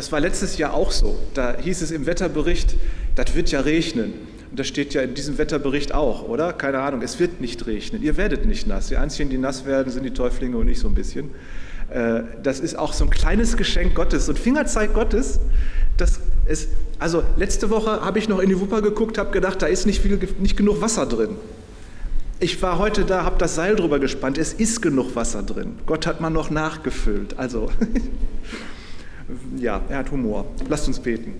Das war letztes Jahr auch so. Da hieß es im Wetterbericht, das wird ja regnen. Und das steht ja in diesem Wetterbericht auch, oder? Keine Ahnung, es wird nicht regnen. Ihr werdet nicht nass. Die Einzigen, die nass werden, sind die Täuflinge und ich so ein bisschen. Äh, das ist auch so ein kleines Geschenk Gottes, so ein Fingerzeig Gottes. Das ist, also letzte Woche habe ich noch in die Wupper geguckt, habe gedacht, da ist nicht, viel, nicht genug Wasser drin. Ich war heute da, habe das Seil drüber gespannt. Es ist genug Wasser drin. Gott hat mal noch nachgefüllt. Also, ja, er hat Humor. Lasst uns beten.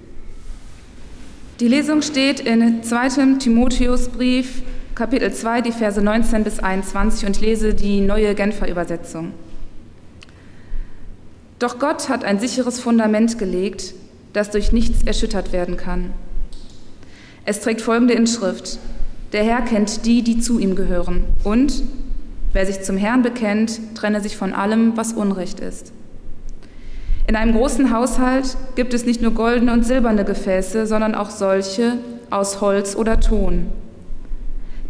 Die Lesung steht in 2. Timotheusbrief, Kapitel 2, die Verse 19 bis 21 und lese die neue Genfer Übersetzung. Doch Gott hat ein sicheres Fundament gelegt, das durch nichts erschüttert werden kann. Es trägt folgende Inschrift. Der Herr kennt die, die zu ihm gehören. Und wer sich zum Herrn bekennt, trenne sich von allem, was Unrecht ist. In einem großen Haushalt gibt es nicht nur goldene und silberne Gefäße, sondern auch solche aus Holz oder Ton.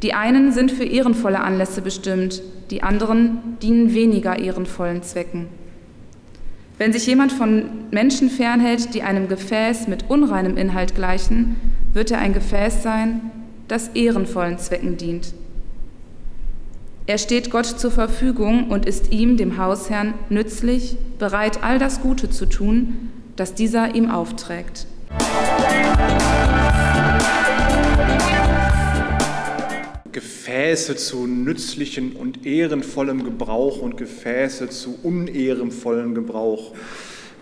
Die einen sind für ehrenvolle Anlässe bestimmt, die anderen dienen weniger ehrenvollen Zwecken. Wenn sich jemand von Menschen fernhält, die einem Gefäß mit unreinem Inhalt gleichen, wird er ein Gefäß sein, das ehrenvollen Zwecken dient. Er steht Gott zur Verfügung und ist ihm, dem Hausherrn, nützlich, bereit, all das Gute zu tun, das dieser ihm aufträgt. Gefäße zu nützlichen und ehrenvollem Gebrauch und Gefäße zu unehrenvollem Gebrauch.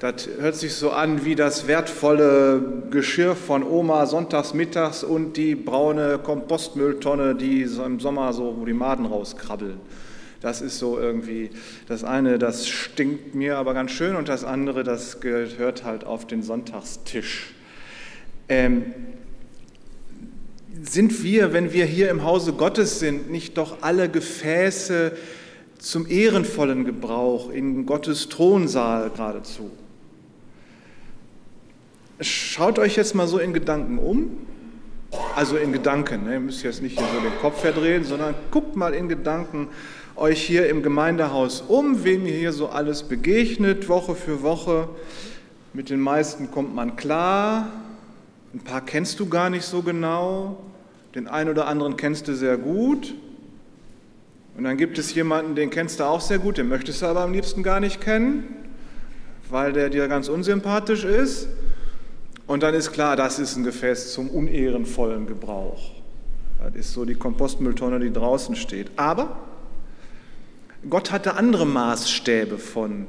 Das hört sich so an wie das wertvolle Geschirr von Oma sonntags mittags und die braune Kompostmülltonne, die so im Sommer so, wo die Maden rauskrabbeln. Das ist so irgendwie das eine, das stinkt mir aber ganz schön und das andere, das gehört halt auf den Sonntagstisch. Ähm, sind wir, wenn wir hier im Hause Gottes sind, nicht doch alle Gefäße zum ehrenvollen Gebrauch in Gottes Thronsaal geradezu? Schaut euch jetzt mal so in Gedanken um, also in Gedanken, ne? ihr müsst jetzt nicht hier so den Kopf verdrehen, sondern guckt mal in Gedanken euch hier im Gemeindehaus um, wem ihr hier so alles begegnet, Woche für Woche. Mit den meisten kommt man klar, ein paar kennst du gar nicht so genau, den einen oder anderen kennst du sehr gut. Und dann gibt es jemanden, den kennst du auch sehr gut, den möchtest du aber am liebsten gar nicht kennen, weil der dir ganz unsympathisch ist. Und dann ist klar, das ist ein Gefäß zum unehrenvollen Gebrauch. Das ist so die Kompostmülltonne, die draußen steht. Aber Gott hatte andere Maßstäbe von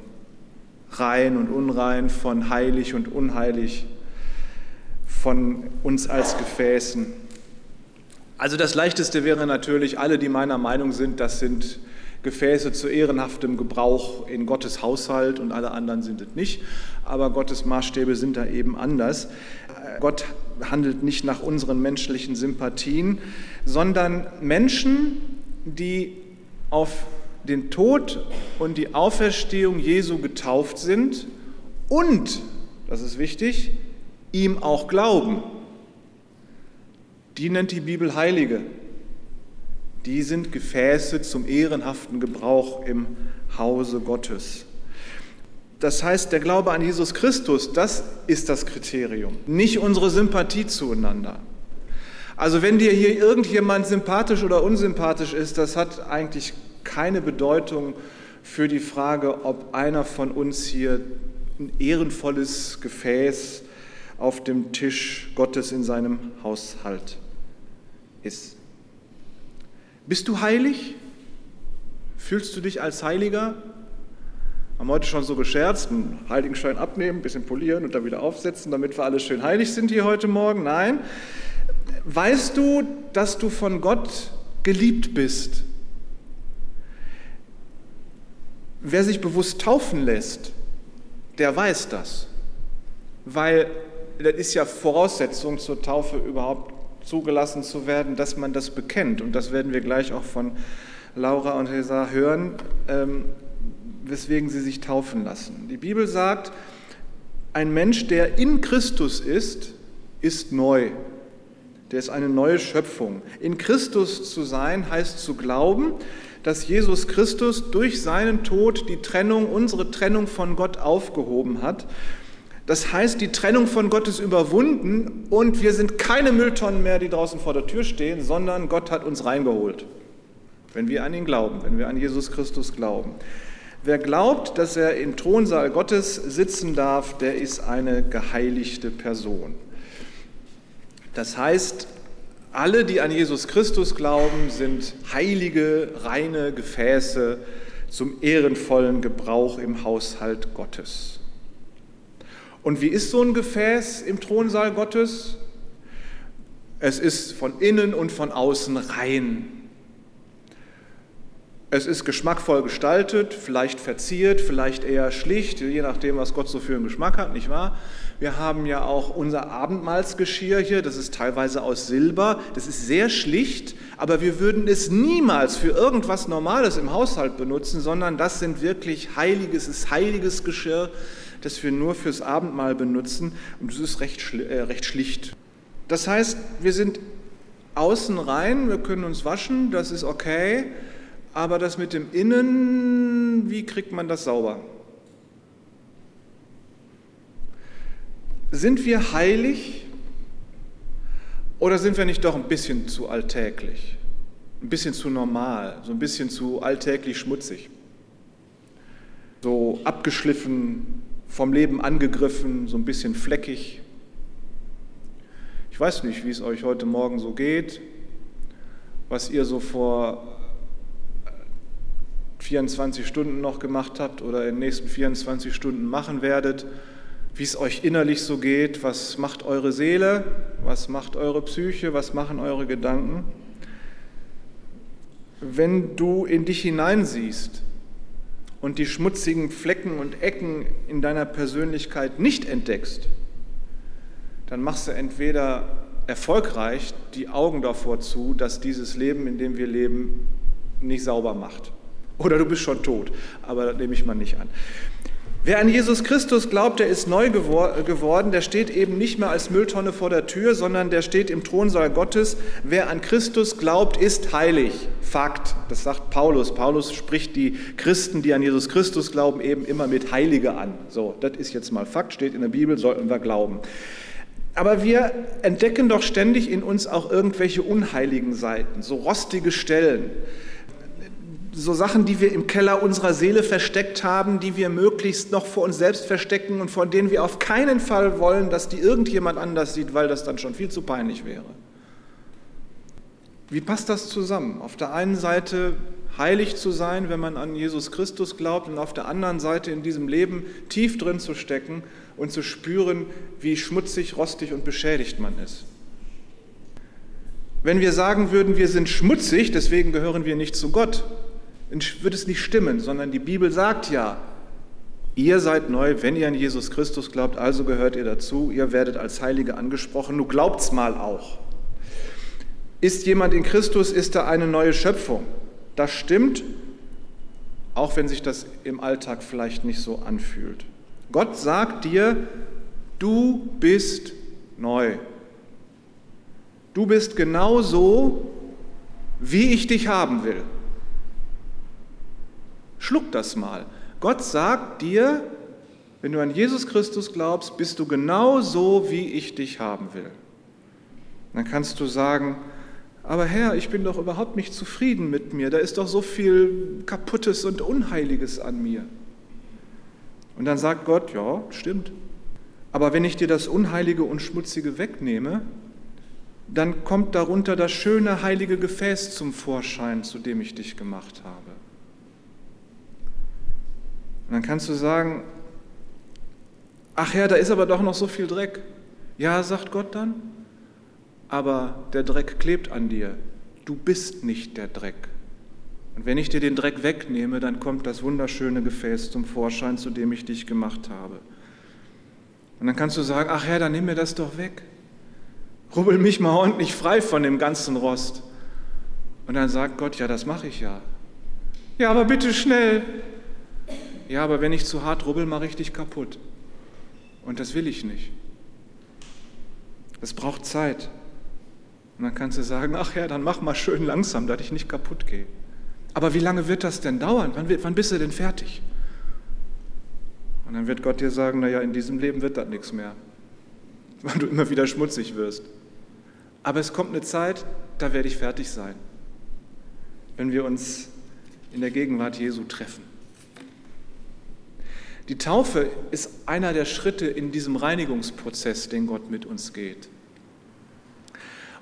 rein und unrein, von heilig und unheilig, von uns als Gefäßen. Also das Leichteste wäre natürlich, alle, die meiner Meinung sind, das sind Gefäße zu ehrenhaftem Gebrauch in Gottes Haushalt und alle anderen sind es nicht. Aber Gottes Maßstäbe sind da eben anders. Gott handelt nicht nach unseren menschlichen Sympathien, sondern Menschen, die auf den Tod und die Auferstehung Jesu getauft sind und, das ist wichtig, ihm auch glauben. Die nennt die Bibel Heilige die sind Gefäße zum ehrenhaften Gebrauch im Hause Gottes. Das heißt, der Glaube an Jesus Christus, das ist das Kriterium, nicht unsere Sympathie zueinander. Also wenn dir hier irgendjemand sympathisch oder unsympathisch ist, das hat eigentlich keine Bedeutung für die Frage, ob einer von uns hier ein ehrenvolles Gefäß auf dem Tisch Gottes in seinem Haushalt ist. Bist du heilig? Fühlst du dich als Heiliger? Haben heute schon so gescherzt, einen Heiligenschein abnehmen, ein bisschen polieren und dann wieder aufsetzen, damit wir alle schön heilig sind hier heute Morgen. Nein. Weißt du, dass du von Gott geliebt bist? Wer sich bewusst taufen lässt, der weiß das. Weil das ist ja Voraussetzung zur Taufe überhaupt zugelassen zu werden, dass man das bekennt. Und das werden wir gleich auch von Laura und Hesa hören, ähm, weswegen sie sich taufen lassen. Die Bibel sagt, ein Mensch, der in Christus ist, ist neu. Der ist eine neue Schöpfung. In Christus zu sein heißt zu glauben, dass Jesus Christus durch seinen Tod die Trennung, unsere Trennung von Gott aufgehoben hat Das heißt, die Trennung von Gott ist überwunden und wir sind keine Mülltonnen mehr, die draußen vor der Tür stehen, sondern Gott hat uns reingeholt. Wenn wir an ihn glauben, wenn wir an Jesus Christus glauben. Wer glaubt, dass er im Thronsaal Gottes sitzen darf, der ist eine geheiligte Person. Das heißt, alle, die an Jesus Christus glauben, sind heilige, reine Gefäße zum ehrenvollen Gebrauch im Haushalt Gottes. Und wie ist so ein Gefäß im Thronsaal Gottes? Es ist von innen und von außen rein. Es ist geschmackvoll gestaltet, vielleicht verziert, vielleicht eher schlicht, je nachdem, was Gott so für einen Geschmack hat, nicht wahr? Wir haben ja auch unser Abendmahlsgeschirr hier, das ist teilweise aus Silber, das ist sehr schlicht, aber wir würden es niemals für irgendwas Normales im Haushalt benutzen, sondern das sind wirklich heiliges, ist heiliges Geschirr, das wir nur fürs Abendmahl benutzen und es ist recht, äh, recht schlicht. Das heißt, wir sind außen rein, wir können uns waschen, das ist okay, aber das mit dem Innen, wie kriegt man das sauber? Sind wir heilig oder sind wir nicht doch ein bisschen zu alltäglich, ein bisschen zu normal, so ein bisschen zu alltäglich schmutzig, so abgeschliffen, vom Leben angegriffen, so ein bisschen fleckig. Ich weiß nicht, wie es euch heute Morgen so geht, was ihr so vor 24 Stunden noch gemacht habt oder in den nächsten 24 Stunden machen werdet, wie es euch innerlich so geht, was macht eure Seele, was macht eure Psyche, was machen eure Gedanken. Wenn du in dich hineinsiehst, und die schmutzigen Flecken und Ecken in deiner Persönlichkeit nicht entdeckst, dann machst du entweder erfolgreich die Augen davor zu, dass dieses Leben, in dem wir leben, nicht sauber macht. Oder du bist schon tot, aber das nehme ich mal nicht an. Wer an Jesus Christus glaubt, der ist neu geworden, der steht eben nicht mehr als Mülltonne vor der Tür, sondern der steht im Thronsaal Gottes. Wer an Christus glaubt, ist heilig. Fakt, das sagt Paulus. Paulus spricht die Christen, die an Jesus Christus glauben, eben immer mit Heilige an. So, das ist jetzt mal Fakt, steht in der Bibel, sollten wir glauben. Aber wir entdecken doch ständig in uns auch irgendwelche unheiligen Seiten, so rostige Stellen so Sachen, die wir im Keller unserer Seele versteckt haben, die wir möglichst noch vor uns selbst verstecken und von denen wir auf keinen Fall wollen, dass die irgendjemand anders sieht, weil das dann schon viel zu peinlich wäre. Wie passt das zusammen? Auf der einen Seite heilig zu sein, wenn man an Jesus Christus glaubt, und auf der anderen Seite in diesem Leben tief drin zu stecken und zu spüren, wie schmutzig, rostig und beschädigt man ist. Wenn wir sagen würden, wir sind schmutzig, deswegen gehören wir nicht zu Gott, würde es nicht stimmen, sondern die Bibel sagt ja, ihr seid neu, wenn ihr an Jesus Christus glaubt, also gehört ihr dazu, ihr werdet als Heilige angesprochen, nun glaubt's mal auch. Ist jemand in Christus, ist er eine neue Schöpfung. Das stimmt, auch wenn sich das im Alltag vielleicht nicht so anfühlt. Gott sagt dir, du bist neu. Du bist genau so, wie ich dich haben will. Schluck das mal. Gott sagt dir, wenn du an Jesus Christus glaubst, bist du genau so, wie ich dich haben will. Dann kannst du sagen, aber Herr, ich bin doch überhaupt nicht zufrieden mit mir, da ist doch so viel Kaputtes und Unheiliges an mir. Und dann sagt Gott, ja, stimmt. Aber wenn ich dir das Unheilige und Schmutzige wegnehme, dann kommt darunter das schöne heilige Gefäß zum Vorschein, zu dem ich dich gemacht habe. Und dann kannst du sagen, ach ja, da ist aber doch noch so viel Dreck. Ja, sagt Gott dann, aber der Dreck klebt an dir. Du bist nicht der Dreck. Und wenn ich dir den Dreck wegnehme, dann kommt das wunderschöne Gefäß zum Vorschein, zu dem ich dich gemacht habe. Und dann kannst du sagen, ach ja, dann nimm mir das doch weg. Rubbel mich mal ordentlich frei von dem ganzen Rost. Und dann sagt Gott, ja, das mache ich ja. Ja, aber bitte schnell, ja, aber wenn ich zu hart rubbel, mache ich dich kaputt. Und das will ich nicht. Das braucht Zeit. Und dann kannst du sagen, ach ja, dann mach mal schön langsam, dass ich nicht kaputt gehe. Aber wie lange wird das denn dauern? Wann, wann bist du denn fertig? Und dann wird Gott dir sagen, naja, in diesem Leben wird das nichts mehr, weil du immer wieder schmutzig wirst. Aber es kommt eine Zeit, da werde ich fertig sein, wenn wir uns in der Gegenwart Jesu treffen. Die Taufe ist einer der Schritte in diesem Reinigungsprozess, den Gott mit uns geht.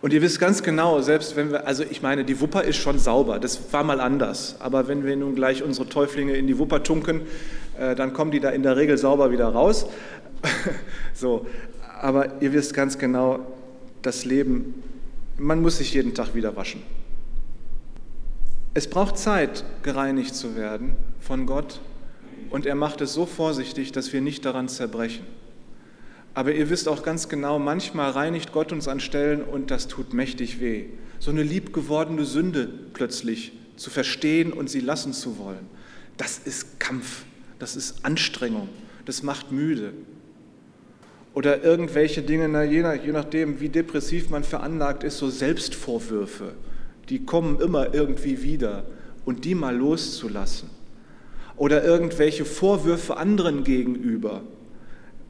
Und ihr wisst ganz genau, selbst wenn wir, also ich meine, die Wupper ist schon sauber, das war mal anders. Aber wenn wir nun gleich unsere Täuflinge in die Wupper tunken, äh, dann kommen die da in der Regel sauber wieder raus. so, aber ihr wisst ganz genau, das Leben, man muss sich jeden Tag wieder waschen. Es braucht Zeit, gereinigt zu werden von Gott und er macht es so vorsichtig, dass wir nicht daran zerbrechen. Aber ihr wisst auch ganz genau, manchmal reinigt Gott uns an Stellen und das tut mächtig weh. So eine liebgewordene Sünde plötzlich zu verstehen und sie lassen zu wollen, das ist Kampf, das ist Anstrengung, das macht müde. Oder irgendwelche Dinge, na, je, nach, je nachdem, wie depressiv man veranlagt ist, so Selbstvorwürfe, die kommen immer irgendwie wieder und die mal loszulassen. Oder irgendwelche Vorwürfe anderen gegenüber,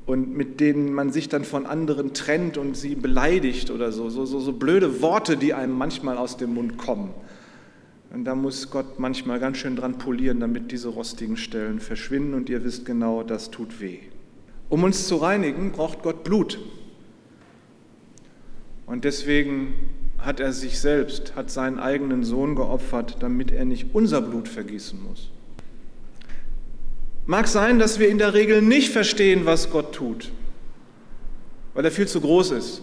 und mit denen man sich dann von anderen trennt und sie beleidigt oder so, so, so, so blöde Worte, die einem manchmal aus dem Mund kommen. Und da muss Gott manchmal ganz schön dran polieren, damit diese rostigen Stellen verschwinden und ihr wisst genau, das tut weh. Um uns zu reinigen, braucht Gott Blut. Und deswegen hat er sich selbst, hat seinen eigenen Sohn geopfert, damit er nicht unser Blut vergießen muss. Mag sein, dass wir in der Regel nicht verstehen, was Gott tut, weil er viel zu groß ist.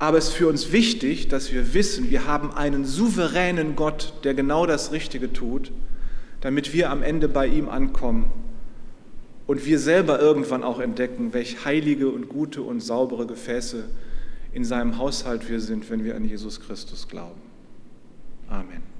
Aber es ist für uns wichtig, dass wir wissen, wir haben einen souveränen Gott, der genau das Richtige tut, damit wir am Ende bei ihm ankommen und wir selber irgendwann auch entdecken, welch heilige und gute und saubere Gefäße in seinem Haushalt wir sind, wenn wir an Jesus Christus glauben. Amen.